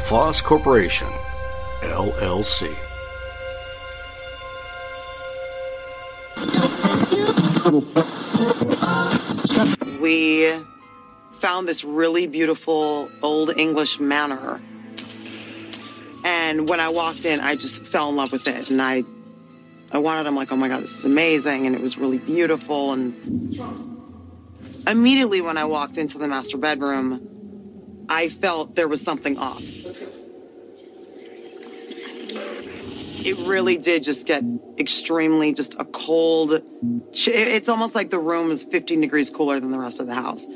LaFosse Corporation, LLC. we found this really beautiful old English manor. And when I walked in, I just fell in love with it. And I I wanted, I'm like, oh my God, this is amazing. And it was really beautiful. And immediately when I walked into the master bedroom, I felt there was something off. It really did just get extremely just a cold. It's almost like the room is 15 degrees cooler than the rest of the house.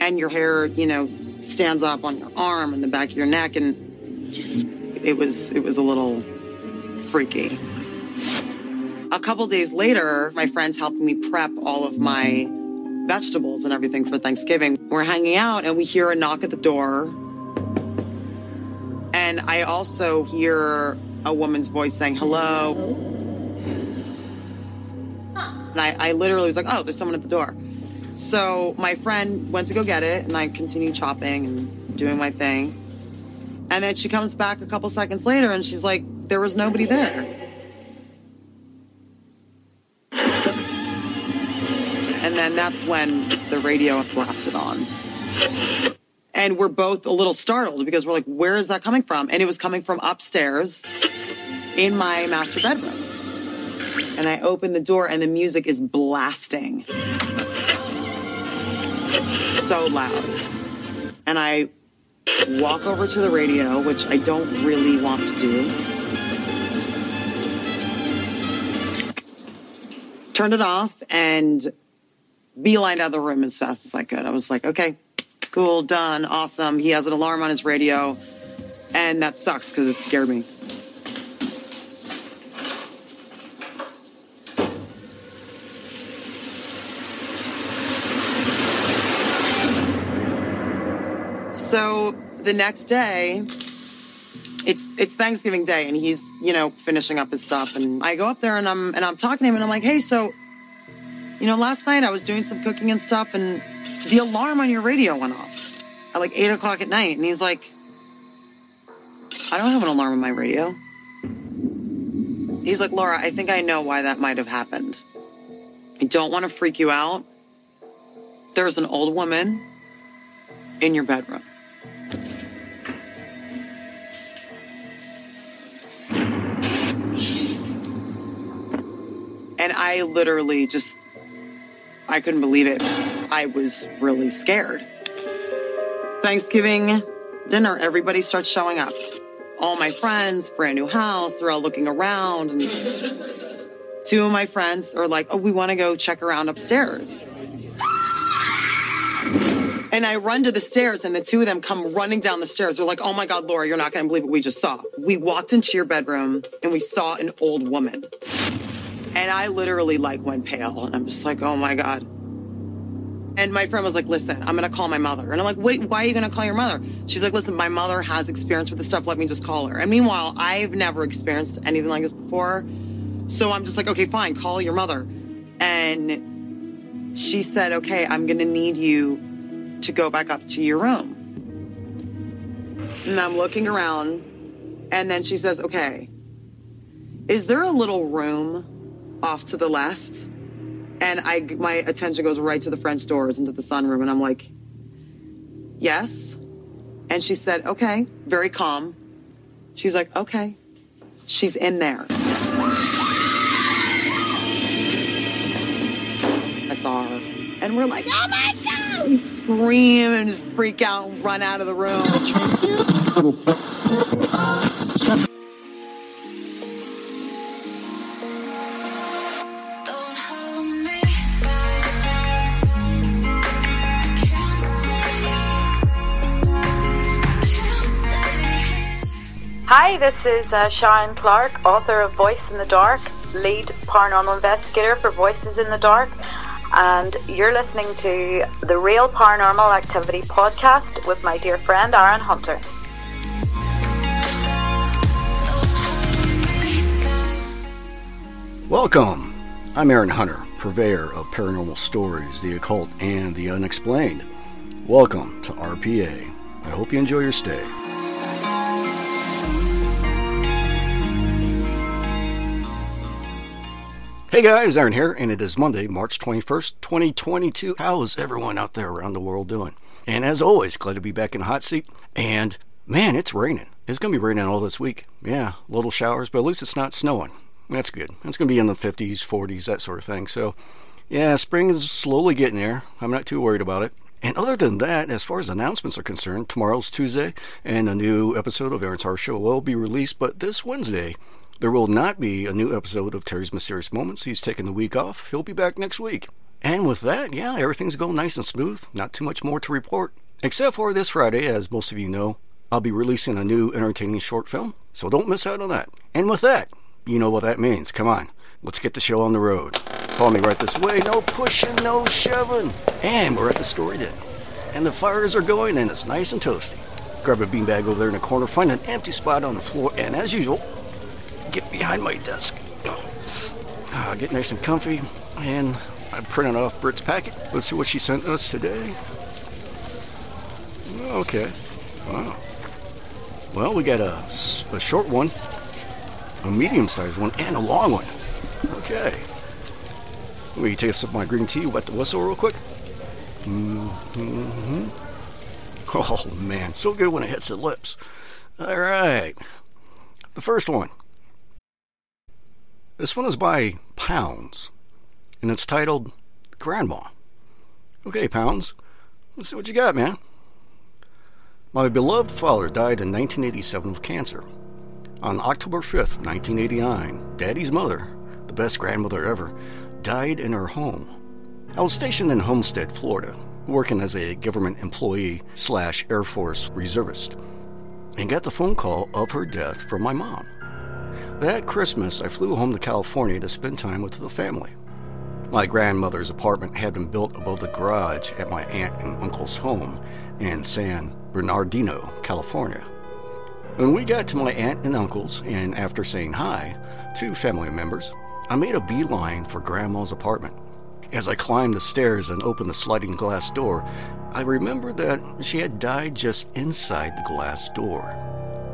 And your hair, you know, stands up on your arm and the back of your neck. And it was, it was a little freaky. A couple days later, my friends helped me prep all of my vegetables and everything for Thanksgiving. We're hanging out and we hear a knock at the door. And I also hear a woman's voice saying, hello. And I, I literally was like, oh, there's someone at the door. So my friend went to go get it, and I continued chopping and doing my thing. And then she comes back a couple seconds later, and she's like, there was nobody there. And then that's when the radio blasted on. And we're both a little startled because we're like, where is that coming from? And it was coming from upstairs in my master bedroom. And I open the door and the music is blasting so loud. And I walk over to the radio, which I don't really want to do. Turned it off and beelined out of the room as fast as I could. I was like, okay, cool, done, awesome. He has an alarm on his radio. And that sucks because it scared me. So the next day, it's it's Thanksgiving Day, and he's you know finishing up his stuff, and I go up there and I'm and I'm talking to him, and I'm like, hey, so, you know, last night I was doing some cooking and stuff, and the alarm on your radio went off at like eight o'clock at night, and he's like, I don't have an alarm on my radio. He's like, Laura, I think I know why that might have happened. I don't want to freak you out. There's an old woman in your bedroom. And I literally just, I couldn't believe it. I was really scared. Thanksgiving dinner, everybody starts showing up. All my friends, brand new house, they're all looking around. And two of my friends are like, oh, we want to go check around upstairs. And I run to the stairs, and the two of them come running down the stairs. They're like, oh my God, Laura, you're not going to believe what we just saw. We walked into your bedroom and we saw an old woman. And I literally like went pale, and I'm just like, oh my God. And my friend was like, listen, I'm going to call my mother. And I'm like, wait, why are you going to call your mother? She's like, listen, my mother has experience with this stuff. Let me just call her. And meanwhile, I've never experienced anything like this before. So I'm just like, okay, fine, call your mother. And she said, okay, I'm going to need you to go back up to your room. And I'm looking around, and then she says, okay, is there a little room off to the left? And I, my attention goes right to the French doors into the sunroom, and I'm like, yes. And she said, okay, very calm. She's like, okay, she's in there. I saw her, and we're like, oh my God! We scream and freak out and run out of the room. Hi, this is uh, Clark, author of Voice in the Dark, lead paranormal investigator for Voices in the Dark, and you're listening to the Real Paranormal Activity podcast with my dear friend Aaron Hunter. Welcome. I'm Aaron Hunter, purveyor of paranormal stories, the occult, and the unexplained. Welcome to RPA. I hope you enjoy your stay. Hey guys, Aaron here, and it is Monday, March 21st, 2022. How's everyone out there around the world doing? And as always, glad to be back in the hot seat. And man, it's raining. It's going to be raining all this week. Yeah, little showers, but at least it's not snowing. That's good. It's going to be in the 50s, 40s, that sort of thing. So, yeah, spring is slowly getting there. I'm not too worried about it. And other than that, as far as announcements are concerned, tomorrow's Tuesday, and a new episode of Aaron's Horror Show will be released. But this Wednesday, there will not be a new episode of Terry's Mysterious Moments. He's taking the week off. He'll be back next week. And with that, yeah, everything's going nice and smooth. Not too much more to report. Except for this Friday, as most of you know, I'll be releasing a new entertaining short film. So don't miss out on that. And with that, you know what that means. Come on, let's get the show on the road. Follow me right this way. No pushing, no shoving. And we're at the story den. And the fires are going, and it's nice and toasty. Grab a beanbag over there in the corner, find an empty spot on the floor, and as usual, get behind my desk. Uh, get nice and comfy, and I'm printing off Britt's packet. Let's see what she sent us today. Okay. Wow. Well, we got a, a short one, a medium-sized one, and a long one. Okay. Let me take a sip of my green tea, wet the whistle real quick. Mm-hmm. Oh man, so good when it hits the lips. All right. The first one. This one is by Pounds, and it's titled Grandma. Okay, Pounds, let's see what you got, man. My beloved father died in 1987 of cancer. On October 5th, 1989, Daddy's mother, the best grandmother ever, died in her home. I was stationed in Homestead, Florida, working as a government employee slash Air Force reservist, and got the phone call of her death from my mom. That Christmas, I flew home to California to spend time with the family. My grandmother's apartment had been built above the garage at my aunt and uncle's home in San Bernardino, California. When we got to my aunt and uncle's, and after saying hi to family members, I made a beeline for Grandma's apartment. As I climbed the stairs and opened the sliding glass door, I remembered that she had died just inside the glass door.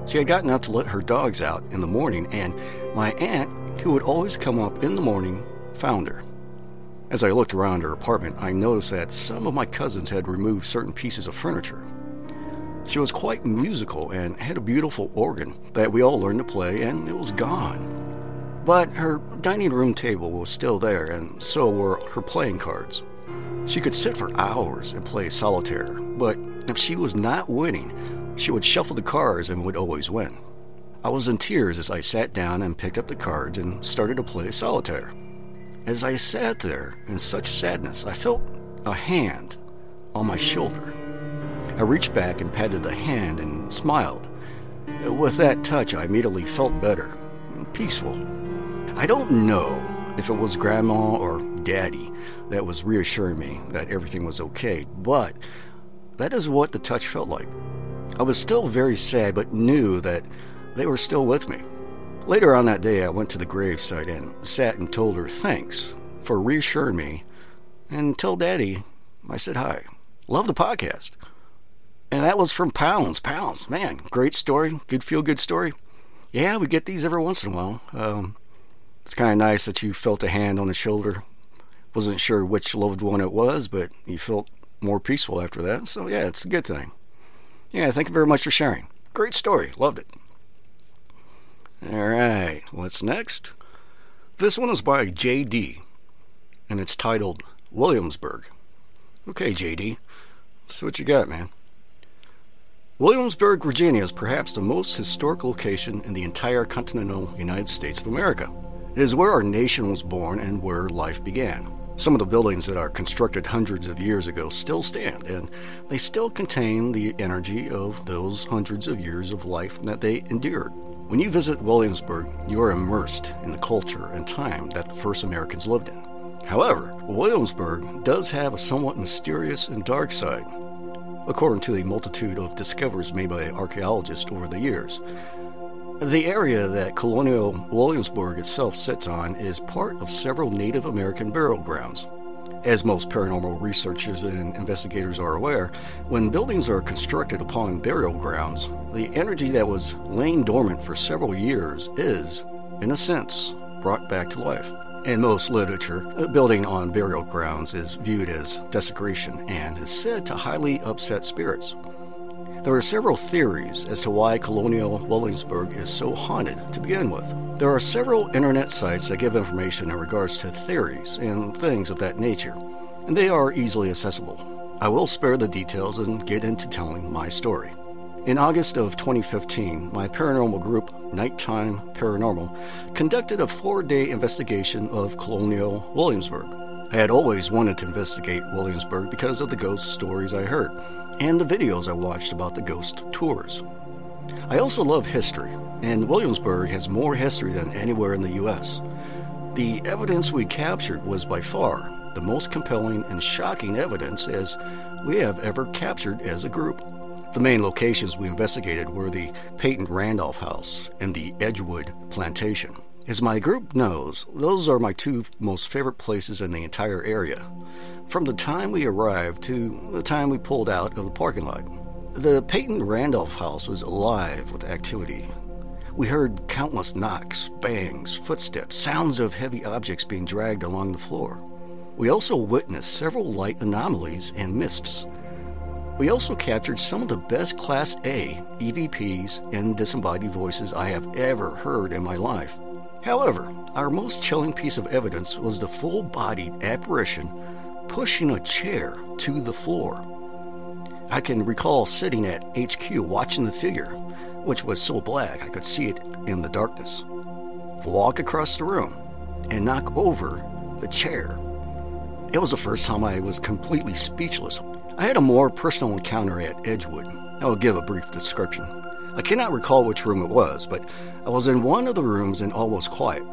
She had gotten up to let her dogs out in the morning, and my aunt, who would always come up in the morning, found her. As I looked around her apartment, I noticed that some of my cousins had removed certain pieces of furniture. She was quite musical and had a beautiful organ that we all learned to play, and it was gone. But her dining room table was still there, and so were her playing cards. She could sit for hours and play solitaire, but if she was not winning, she would shuffle the cards and would always win. I was in tears as I sat down and picked up the cards and started to play solitaire. As I sat there in such sadness, I felt a hand on my shoulder. I reached back and patted the hand and smiled. With that touch, I immediately felt better, peaceful. I don't know if it was Grandma or Daddy that was reassuring me that everything was okay, but that is what the touch felt like. I was still very sad, but knew that they were still with me. Later on that day, I went to the gravesite and sat and told her thanks for reassuring me. And tell Daddy I said hi. Love the podcast. And that was from Pounds. Pounds, man, great story. Good feel good story. Yeah, we get these every once in a while. Um, it's kind of nice that you felt a hand on the shoulder. Wasn't sure which loved one it was, but you felt more peaceful after that. So, yeah, it's a good thing. Yeah, thank you very much for sharing. Great story. Loved it. All right, what's next? This one is by JD, and it's titled Williamsburg. Okay, JD, so what you got, man? Williamsburg, Virginia is perhaps the most historic location in the entire continental United States of America. It is where our nation was born and where life began. Some of the buildings that are constructed hundreds of years ago still stand, and they still contain the energy of those hundreds of years of life that they endured. When you visit Williamsburg, you are immersed in the culture and time that the first Americans lived in. However, Williamsburg does have a somewhat mysterious and dark side, according to the multitude of discoveries made by archaeologists over the years. The area that Colonial Williamsburg itself sits on is part of several Native American burial grounds. As most paranormal researchers and investigators are aware, when buildings are constructed upon burial grounds, the energy that was laying dormant for several years is, in a sense, brought back to life. In most literature, building on burial grounds is viewed as desecration and is said to highly upset spirits. There are several theories as to why Colonial Williamsburg is so haunted to begin with. There are several internet sites that give information in regards to theories and things of that nature, and they are easily accessible. I will spare the details and get into telling my story. In August of 2015, my paranormal group, Nighttime Paranormal, conducted a four day investigation of Colonial Williamsburg. I had always wanted to investigate Williamsburg because of the ghost stories I heard and the videos I watched about the ghost tours. I also love history, and Williamsburg has more history than anywhere in the U.S. The evidence we captured was by far the most compelling and shocking evidence as we have ever captured as a group. The main locations we investigated were the Peyton Randolph House and the Edgewood Plantation. As my group knows, those are my two most favorite places in the entire area from the time we arrived to the time we pulled out of the parking lot. The Peyton Randolph house was alive with activity. We heard countless knocks, bangs, footsteps, sounds of heavy objects being dragged along the floor. We also witnessed several light anomalies and mists. We also captured some of the best Class A EVPs and disembodied voices I have ever heard in my life. However, our most chilling piece of evidence was the full bodied apparition pushing a chair to the floor. I can recall sitting at HQ watching the figure, which was so black I could see it in the darkness, walk across the room and knock over the chair. It was the first time I was completely speechless. I had a more personal encounter at Edgewood. I will give a brief description. I cannot recall which room it was, but I was in one of the rooms and all was quiet.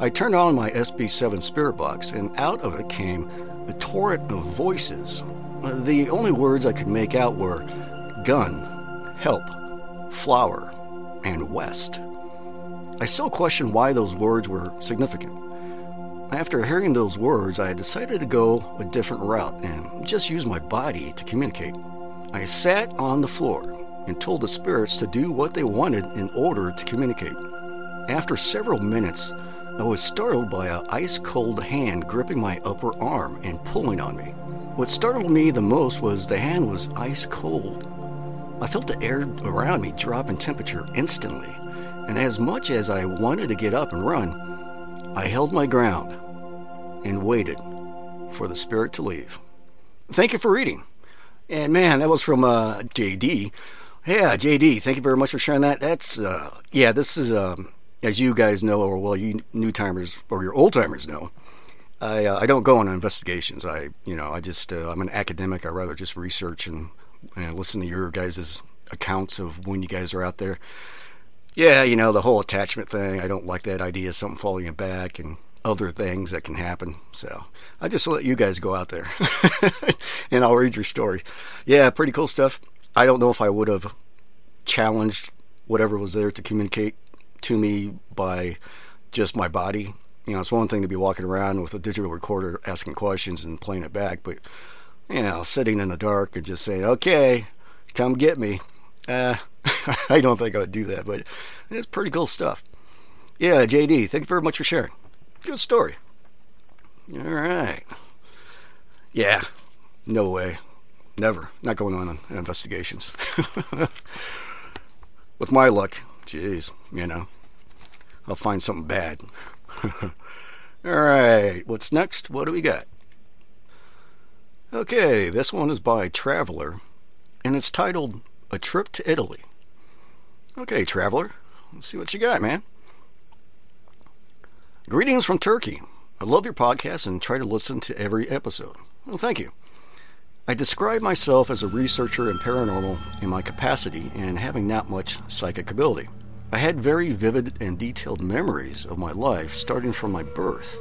I turned on my SB7 spirit box, and out of it came a torrent of voices. The only words I could make out were gun, help, flower, and west. I still question why those words were significant. After hearing those words, I decided to go a different route and just use my body to communicate. I sat on the floor and told the spirits to do what they wanted in order to communicate. After several minutes, I was startled by an ice cold hand gripping my upper arm and pulling on me. What startled me the most was the hand was ice cold. I felt the air around me drop in temperature instantly, and as much as I wanted to get up and run, I held my ground and waited for the spirit to leave. Thank you for reading. And man, that was from uh, JD. Yeah, JD, thank you very much for sharing that. That's, uh, yeah, this is. Um, as you guys know, or well, you new timers or your old timers know, I uh, I don't go on investigations. I you know I just uh, I'm an academic. I rather just research and, and listen to your guys' accounts of when you guys are out there. Yeah, you know the whole attachment thing. I don't like that idea. Of something falling you back and other things that can happen. So I just let you guys go out there, and I'll read your story. Yeah, pretty cool stuff. I don't know if I would have challenged whatever was there to communicate to me by just my body. You know, it's one thing to be walking around with a digital recorder asking questions and playing it back, but you know, sitting in the dark and just saying, "Okay, come get me." Uh, I don't think I would do that, but it's pretty cool stuff. Yeah, JD, thank you very much for sharing. Good story. All right. Yeah, no way. Never. Not going on investigations. With my luck, Jeez, you know, I'll find something bad. All right, what's next? What do we got? Okay, this one is by Traveler, and it's titled A Trip to Italy. Okay, Traveler, let's see what you got, man. Greetings from Turkey. I love your podcast and try to listen to every episode. Well, thank you. I describe myself as a researcher in paranormal in my capacity and having not much psychic ability. I had very vivid and detailed memories of my life starting from my birth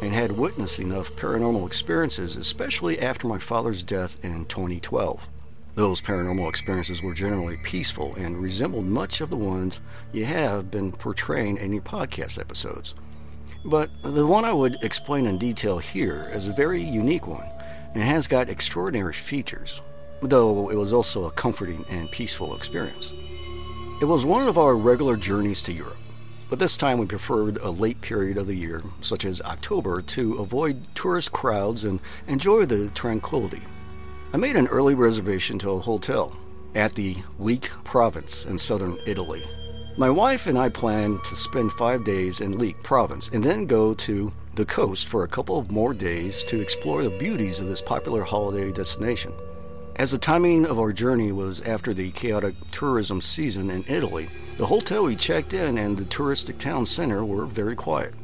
and had witnessed enough paranormal experiences, especially after my father's death in 2012. Those paranormal experiences were generally peaceful and resembled much of the ones you have been portraying in your podcast episodes. But the one I would explain in detail here is a very unique one and has got extraordinary features, though it was also a comforting and peaceful experience. It was one of our regular journeys to Europe, but this time we preferred a late period of the year, such as October, to avoid tourist crowds and enjoy the tranquility. I made an early reservation to a hotel at the Lecce province in southern Italy my wife and I plan to spend five days in Lecce province and then go to the coast for a couple of more days to explore the beauties of this popular holiday destination. As the timing of our journey was after the chaotic tourism season in Italy, the hotel we checked in and the touristic town center were very quiet.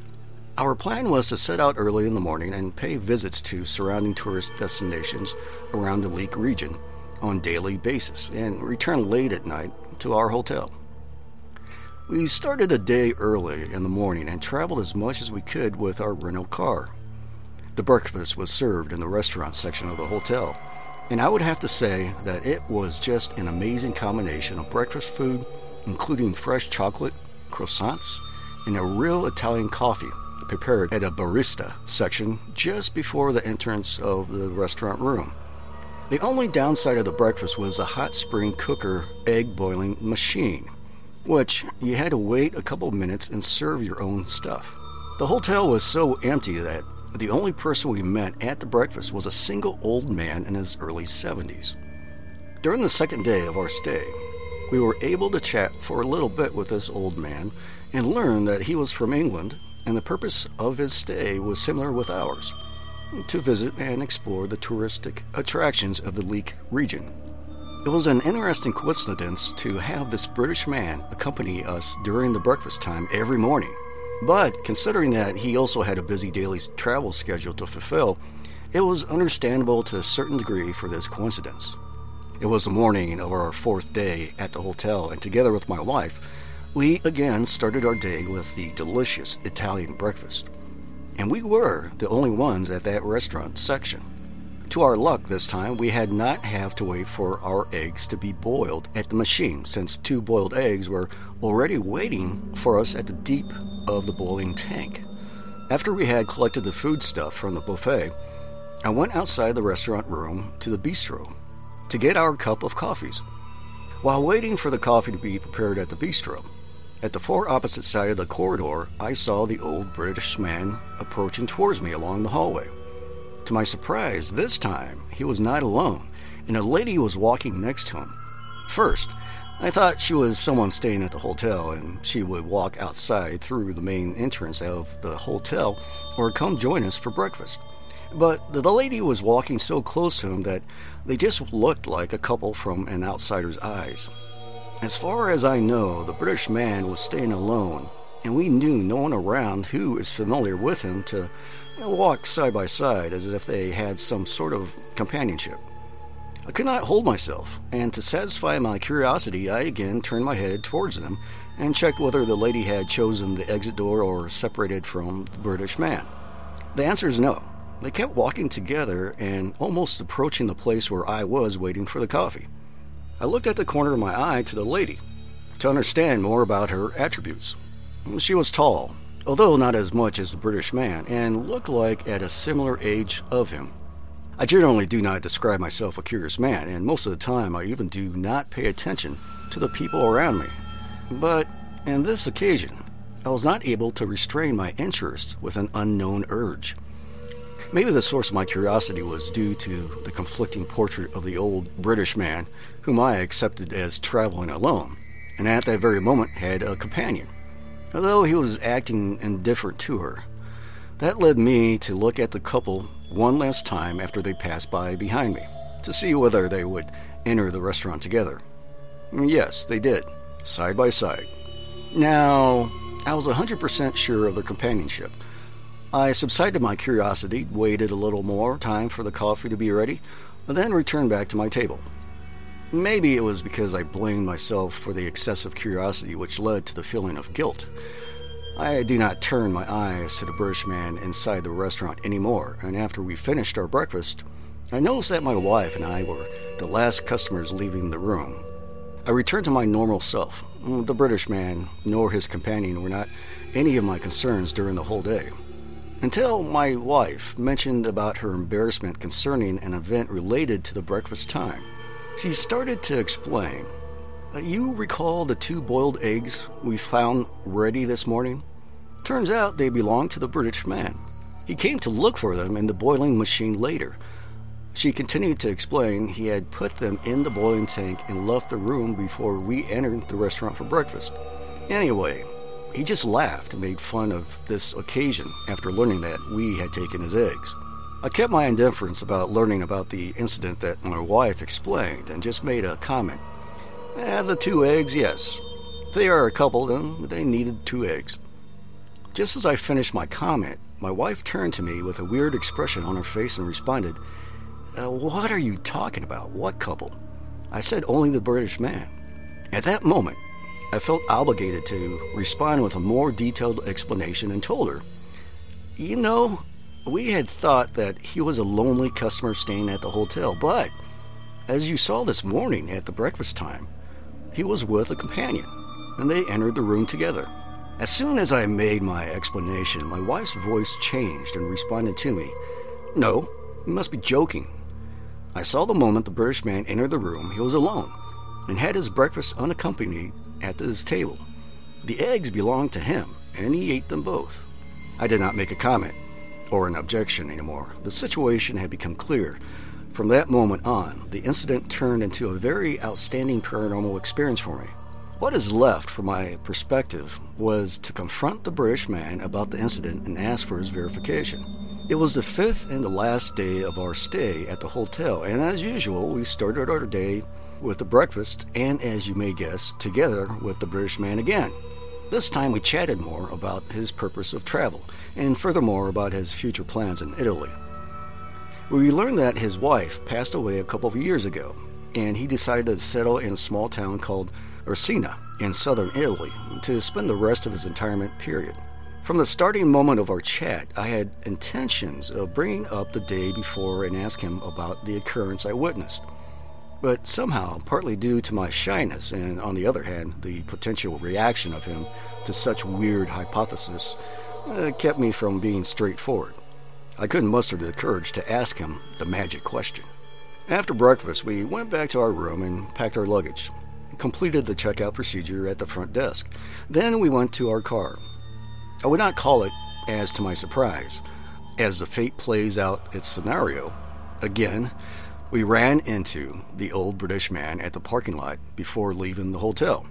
Our plan was to set out early in the morning and pay visits to surrounding tourist destinations around the Lecce region on daily basis and return late at night to our hotel. We started the day early in the morning and traveled as much as we could with our rental car. The breakfast was served in the restaurant section of the hotel, and I would have to say that it was just an amazing combination of breakfast food, including fresh chocolate, croissants, and a real Italian coffee prepared at a barista section just before the entrance of the restaurant room. The only downside of the breakfast was the hot spring cooker egg boiling machine which you had to wait a couple minutes and serve your own stuff. The hotel was so empty that the only person we met at the breakfast was a single old man in his early 70s. During the second day of our stay, we were able to chat for a little bit with this old man and learn that he was from England and the purpose of his stay was similar with ours to visit and explore the touristic attractions of the Lecce region. It was an interesting coincidence to have this British man accompany us during the breakfast time every morning. But considering that he also had a busy daily travel schedule to fulfill, it was understandable to a certain degree for this coincidence. It was the morning of our fourth day at the hotel, and together with my wife, we again started our day with the delicious Italian breakfast. And we were the only ones at that restaurant section. To our luck this time, we had not have to wait for our eggs to be boiled at the machine, since two boiled eggs were already waiting for us at the deep of the boiling tank. After we had collected the food stuff from the buffet, I went outside the restaurant room to the bistro to get our cup of coffees. While waiting for the coffee to be prepared at the bistro, at the far opposite side of the corridor, I saw the old British man approaching towards me along the hallway. To my surprise, this time he was not alone, and a lady was walking next to him. First, I thought she was someone staying at the hotel and she would walk outside through the main entrance of the hotel or come join us for breakfast. But the lady was walking so close to him that they just looked like a couple from an outsider's eyes. As far as I know, the British man was staying alone, and we knew no one around who is familiar with him to walk side by side as if they had some sort of companionship. I could not hold myself, and to satisfy my curiosity, I again turned my head towards them and checked whether the lady had chosen the exit door or separated from the British man. The answer is no. They kept walking together and almost approaching the place where I was waiting for the coffee. I looked at the corner of my eye to the lady to understand more about her attributes. She was tall, although not as much as the British man, and looked like at a similar age of him. I generally do not describe myself a curious man, and most of the time I even do not pay attention to the people around me. But in this occasion, I was not able to restrain my interest with an unknown urge. Maybe the source of my curiosity was due to the conflicting portrait of the old British man whom I accepted as traveling alone, and at that very moment had a companion although he was acting indifferent to her. That led me to look at the couple one last time after they passed by behind me, to see whether they would enter the restaurant together. Yes, they did, side by side. Now, I was 100% sure of their companionship, I subsided my curiosity, waited a little more time for the coffee to be ready, and then returned back to my table. Maybe it was because I blamed myself for the excessive curiosity which led to the feeling of guilt. I do not turn my eyes to the British man inside the restaurant anymore, and after we finished our breakfast, I noticed that my wife and I were the last customers leaving the room. I returned to my normal self. Mm, the British man nor his companion were not any of my concerns during the whole day. Until my wife mentioned about her embarrassment concerning an event related to the breakfast time. She started to explain. "Uh, You recall the two boiled eggs we found ready this morning? Turns out they belonged to the British man. He came to look for them in the boiling machine later. She continued to explain he had put them in the boiling tank and left the room before we entered the restaurant for breakfast. Anyway, he just laughed and made fun of this occasion after learning that we had taken his eggs. I kept my indifference about learning about the incident that my wife explained and just made a comment. Eh, the two eggs, yes. They are a couple, and they needed two eggs. Just as I finished my comment, my wife turned to me with a weird expression on her face and responded, uh, What are you talking about? What couple? I said only the British man. At that moment, I felt obligated to respond with a more detailed explanation and told her, You know, we had thought that he was a lonely customer staying at the hotel, but as you saw this morning at the breakfast time, he was with a companion, and they entered the room together. As soon as I made my explanation, my wife's voice changed and responded to me, No, you must be joking. I saw the moment the British man entered the room, he was alone and had his breakfast unaccompanied at his table. The eggs belonged to him, and he ate them both. I did not make a comment or an objection anymore. The situation had become clear. From that moment on, the incident turned into a very outstanding paranormal experience for me. What is left from my perspective was to confront the British man about the incident and ask for his verification. It was the fifth and the last day of our stay at the hotel, and as usual, we started our day with the breakfast and, as you may guess, together with the British man again. This time we chatted more about his purpose of travel, and furthermore about his future plans in Italy. We learned that his wife passed away a couple of years ago, and he decided to settle in a small town called Ursina in southern Italy to spend the rest of his retirement period. From the starting moment of our chat, I had intentions of bringing up the day before and ask him about the occurrence I witnessed. But somehow, partly due to my shyness, and on the other hand, the potential reaction of him to such weird hypothesis, uh, kept me from being straightforward. I couldn't muster the courage to ask him the magic question. After breakfast, we went back to our room and packed our luggage, completed the checkout procedure at the front desk. Then we went to our car. I would not call it, as to my surprise, as the fate plays out its scenario. Again, we ran into the old British man at the parking lot before leaving the hotel.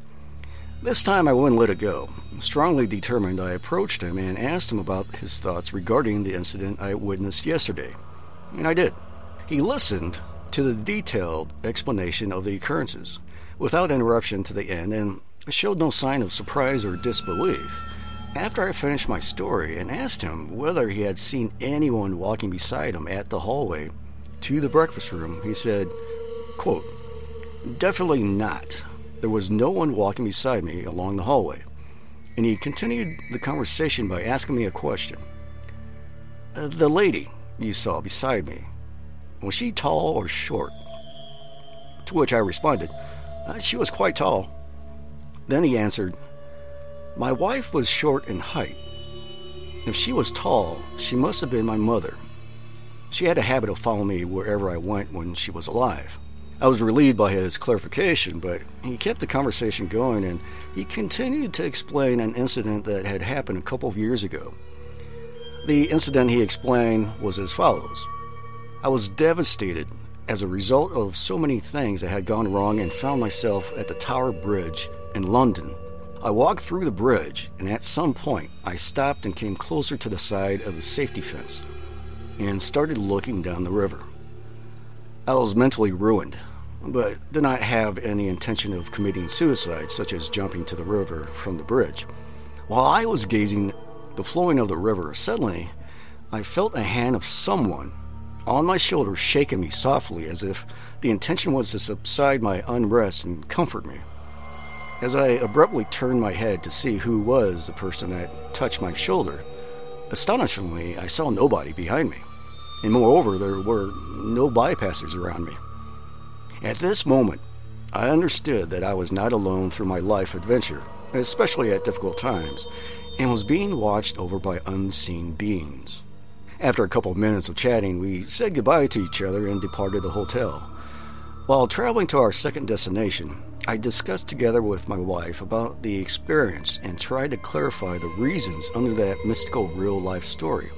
This time I wouldn't let it go. Strongly determined, I approached him and asked him about his thoughts regarding the incident I witnessed yesterday. And I did. He listened to the detailed explanation of the occurrences without interruption to the end and showed no sign of surprise or disbelief. After I finished my story and asked him whether he had seen anyone walking beside him at the hallway to the breakfast room, he said, quote, Definitely not. There was no one walking beside me along the hallway. And he continued the conversation by asking me a question. "Uh, the lady you saw beside me, was she tall or short? To which I responded, "Uh, She was quite tall. Then he answered, My wife was short in height. If she was tall, she must have been my mother. She had a habit of following me wherever I went when she was alive. I was relieved by his clarification, but he kept the conversation going and he continued to explain an incident that had happened a couple of years ago. The incident he explained was as follows I was devastated as a result of so many things that had gone wrong and found myself at the Tower Bridge in London. I walked through the bridge, and at some point, I stopped and came closer to the side of the safety fence and started looking down the river. I was mentally ruined, but did not have any intention of committing suicide, such as jumping to the river from the bridge. While I was gazing the flowing of the river, suddenly I felt a hand of someone on my shoulder shaking me softly as if the intention was to subside my unrest and comfort me. As I abruptly turned my head to see who was the person that touched my shoulder, astonishingly, I saw nobody behind me. And moreover, there were no bypassers around me. At this moment, I understood that I was not alone through my life adventure, especially at difficult times, and was being watched over by unseen beings. After a couple of minutes of chatting, we said goodbye to each other and departed the hotel. While traveling to our second destination, I discussed together with my wife about the experience and tried to clarify the reasons under that mystical real life story.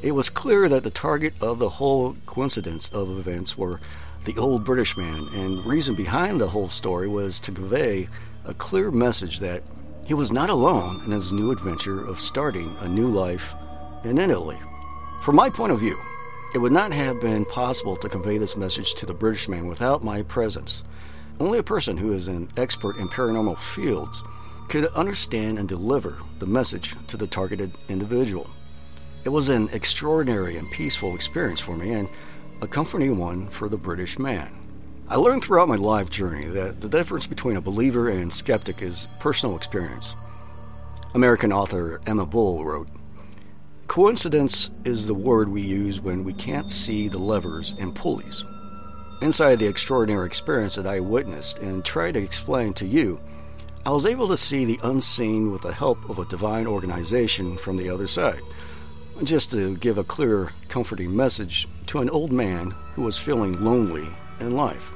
It was clear that the target of the whole coincidence of events were the old British man, and reason behind the whole story was to convey a clear message that he was not alone in his new adventure of starting a new life in Italy. From my point of view, it would not have been possible to convey this message to the British man without my presence. Only a person who is an expert in paranormal fields could understand and deliver the message to the targeted individual. It was an extraordinary and peaceful experience for me and a comforting one for the British man. I learned throughout my life journey that the difference between a believer and skeptic is personal experience. American author Emma Bull wrote Coincidence is the word we use when we can't see the levers and pulleys. Inside the extraordinary experience that I witnessed and tried to explain to you, I was able to see the unseen with the help of a divine organization from the other side just to give a clear, comforting message to an old man who was feeling lonely in life.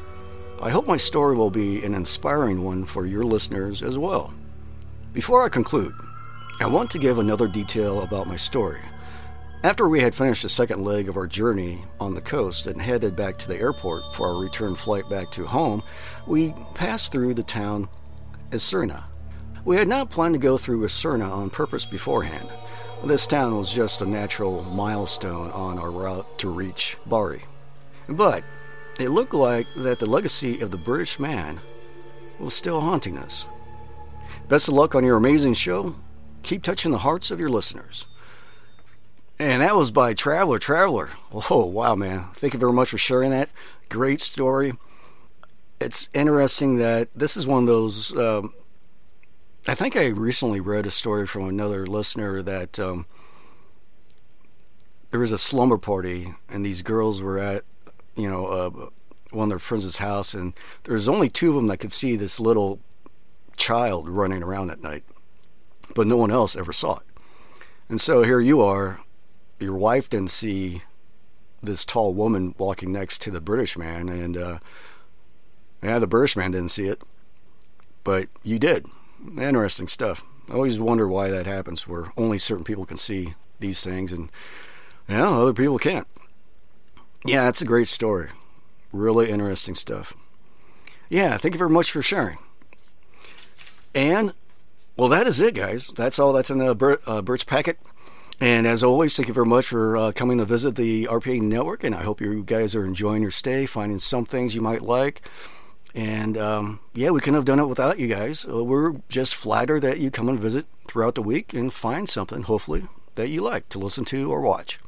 I hope my story will be an inspiring one for your listeners as well. Before I conclude, I want to give another detail about my story. After we had finished the second leg of our journey on the coast and headed back to the airport for our return flight back to home, we passed through the town Isernia. We had not planned to go through Isernia on purpose beforehand. This town was just a natural milestone on our route to reach Bari. But it looked like that the legacy of the British man was still haunting us. Best of luck on your amazing show. Keep touching the hearts of your listeners. And that was by Traveler Traveler. Oh, wow, man. Thank you very much for sharing that. Great story. It's interesting that this is one of those um, I think I recently read a story from another listener that um, there was a slumber party and these girls were at, you know, uh, one of their friends' house, and there was only two of them that could see this little child running around at night, but no one else ever saw it. And so here you are, your wife didn't see this tall woman walking next to the British man, and uh, yeah, the British man didn't see it, but you did interesting stuff. I always wonder why that happens, where only certain people can see these things, and you know, other people can't. Yeah, it's a great story. Really interesting stuff. Yeah, thank you very much for sharing. And well, that is it, guys. That's all that's in the Bir- uh, Birch packet. And as always, thank you very much for uh, coming to visit the RPA network. And I hope you guys are enjoying your stay, finding some things you might like. And um, yeah, we couldn't have done it without you guys. Uh, we're just flattered that you come and visit throughout the week and find something, hopefully, that you like to listen to or watch.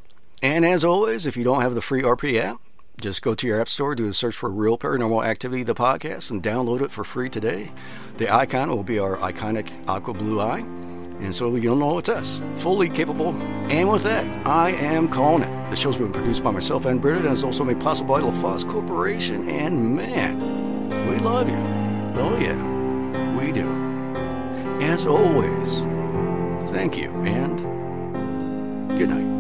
And as always, if you don't have the free RPA app, just go to your app store, do a search for Real Paranormal Activity, the podcast, and download it for free today. The icon will be our iconic aqua blue eye. And so you'll know it's us, fully capable. And with that, I am calling it. The show's been produced by myself and Britta, and is also made possible by LaFosse Corporation. And man, we love you. Oh, yeah, we do. As always, thank you and good night.